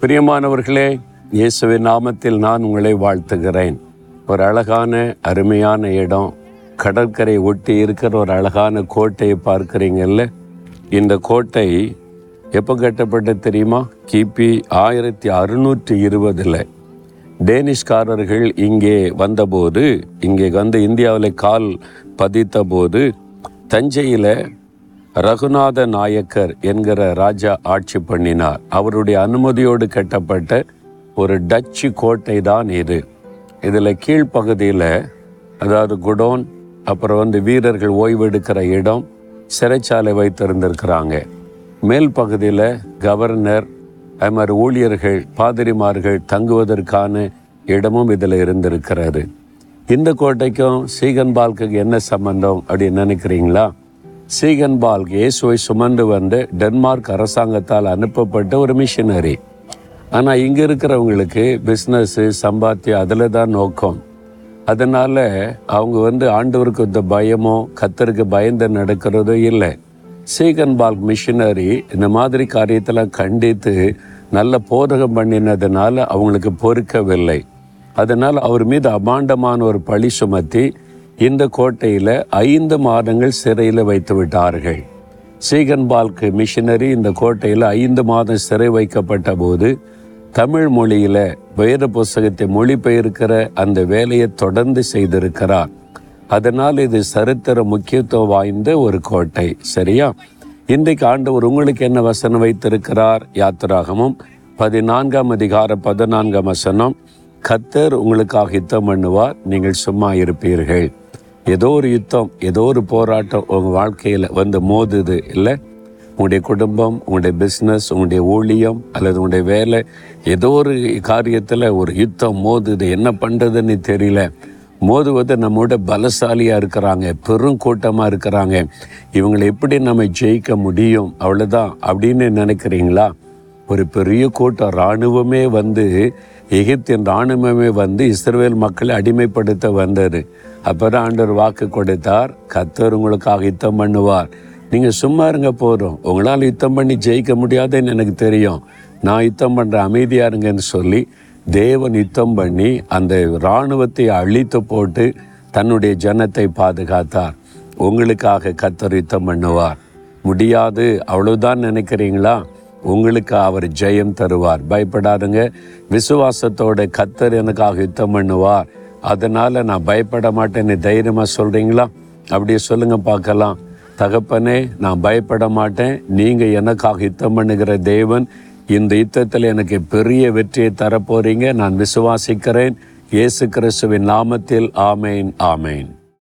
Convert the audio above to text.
பிரியமானவர்களே இயேசுவின் நாமத்தில் நான் உங்களை வாழ்த்துகிறேன். ஒரு அழகான அருமையான இடம். கடற்கரை ஒட்டி இருக்கிற ஒரு அழகான கோட்டையை பார்க்குறீங்கல்ல? இந்த கோட்டை எப்போ கட்டப்பட்ட தெரியுமா? கிபி ஆயிரத்தி அறுநூற்றி இருபதில். டேனிஷ்காரர்கள் இங்கே வந்தபோது இங்கே வந்து இந்தியாவில் கால் பதித்த போது தஞ்சையில் ரகுநாத நாயக்கர் என்கிற ராஜா ஆட்சி பண்ணினார். அவருடைய அனுமதியோடு கட்டப்பட்ட ஒரு டச்சு கோட்டை தான் இது. இதில் கீழ்ப்பகுதியில் அதாவது குடோன் அப்புறம் வந்து வீரர்கள் ஓய்வெடுக்கிற இடம் சிறைச்சாலை வைத்திருந்திருக்கிறாங்க. மேல் பகுதியில் கவர்னர் அது மாதிரி ஊழியர்கள் பாதிரிமார்கள் தங்குவதற்கான இடமும் இதில் இருந்திருக்கிறது. இந்த கோட்டைக்கும் சீகன்பால்க்கு என்ன சம்பந்தம் அப்படின்னு நினைக்கிறீங்களா? சீகன்பால் இயேசுவை சுமந்து வந்து டென்மார்க் அரசாங்கத்தால் அனுப்பப்பட்ட ஒரு மிஷினரி. ஆனால் இங்கே இருக்கிறவங்களுக்கு பிஸ்னஸ்ஸு சம்பாத்தியம் அதில் தான் நோக்கம். அதனால் அவங்க வந்து ஆண்டவருக்கு இந்த பயமோ கத்தருக்கு பயந்து நடக்கிறதோ இல்லை. சீகன்பால்க் மிஷினரி இந்த மாதிரி காரியத்தெல்லாம் கண்டித்து நல்ல போதகம் பண்ணினதுனால அவங்களுக்கு பொறுக்கவில்லை. அதனால் அவர் மீது அபாண்டமான ஒரு பழி சுமத்தி இந்த கோட்டையில் ஐந்து மாதங்கள் சிறையில் வைத்து விட்டார்கள். சீகன்பால்க்கு மிஷினரி இந்த கோட்டையில் ஐந்து மாதம் சிறை வைக்கப்பட்ட போது தமிழ் மொழியில் வேத புஸ்தகத்தை மொழிபெயர்க்கிற அந்த வேலையை தொடர்ந்து செய்திருக்கிறார். அதனால் இது சரித்திர முக்கியத்துவம் வாய்ந்த ஒரு கோட்டை சரியா? இன்றைக்கு ஆண்டவர் உங்களுக்கு என்ன வசனம் வைத்திருக்கிறார்? யாத்திராகமும் பதினான்காம் அதிகார பதினான்காம் வசனம். கத்தர் உங்களுக்காக யுத்தம் பண்ணுவார். நீங்கள் சும்மா இருப்பீர்கள். ஏதோ ஒரு யுத்தம் ஏதோ ஒரு போராட்டம் உங்கள் வாழ்க்கையில் வந்து மோதுது இல்லை? உங்களுடைய குடும்பம் உங்களுடைய பிஸ்னஸ் உங்களுடைய ஊழியம் அல்லது உங்களுடைய வேலை ஏதோ ஒரு காரியத்தில் ஒரு யுத்தம் மோதுது. என்ன பண்ணுறதுன்னு தெரியல. மோதுவது நம்மோட பலசாலியாக இருக்கிறாங்க பெரும் கூட்டமாக இருக்கிறாங்க. இவங்களை எப்படி நம்ம ஜெயிக்க முடியும்? அவ்வளோதான் அப்படின்னு நினைக்கிறீங்களா? ஒரு பெரிய கூட்டம் இராணுவமே வந்து எகிப்தின் இராணுவமே வந்து இஸ்ரேல் மக்களை அடிமைப்படுத்த வந்தார் அப்புறம் ஆண்டவர் வாக்கு கொடுத்தார் கத்தர் உங்களுக்காக யுத்தம் பண்ணுவார். நீங்கள் சும்மா இருங்க போதும். உங்களால் யுத்தம் பண்ணி ஜெயிக்க முடியாதுன்னு எனக்கு தெரியும். நான் யுத்தம் பண்ணுற அமைதியாக இருங்கன்னு சொல்லி தேவன் யுத்தம் பண்ணி அந்த இராணுவத்தை அழித்து போட்டு தன்னுடைய ஜனத்தை பாதுகாத்தார். உங்களுக்காக கத்தர் யுத்தம் பண்ணுவார். முடியாது. அவ்வளோதான் நினைக்கிறீங்களா? உங்களுக்கு அவர் ஜெயம் தருவார். பயப்படாதுங்க. விசுவாசத்தோட கத்தர் எனக்காக யுத்தம் பண்ணுவார். அதனால் நான் பயப்பட மாட்டேன்னு தைரியமாக சொல்கிறீங்களா அப்படியே சொல்லுங்கள் பார்க்கலாம். தகப்பனே நான் பயப்பட மாட்டேன். நீங்கள் எனக்காக யுத்தம் பண்ணுகிற தேவன் இந்த யுத்தத்தில் எனக்கு பெரிய வெற்றியை தரப்போறீங்க. நான் விசுவாசிக்கிறேன். இயேசு கிறிஸ்துவின் நாமத்தில் ஆமேன் ஆமேன்.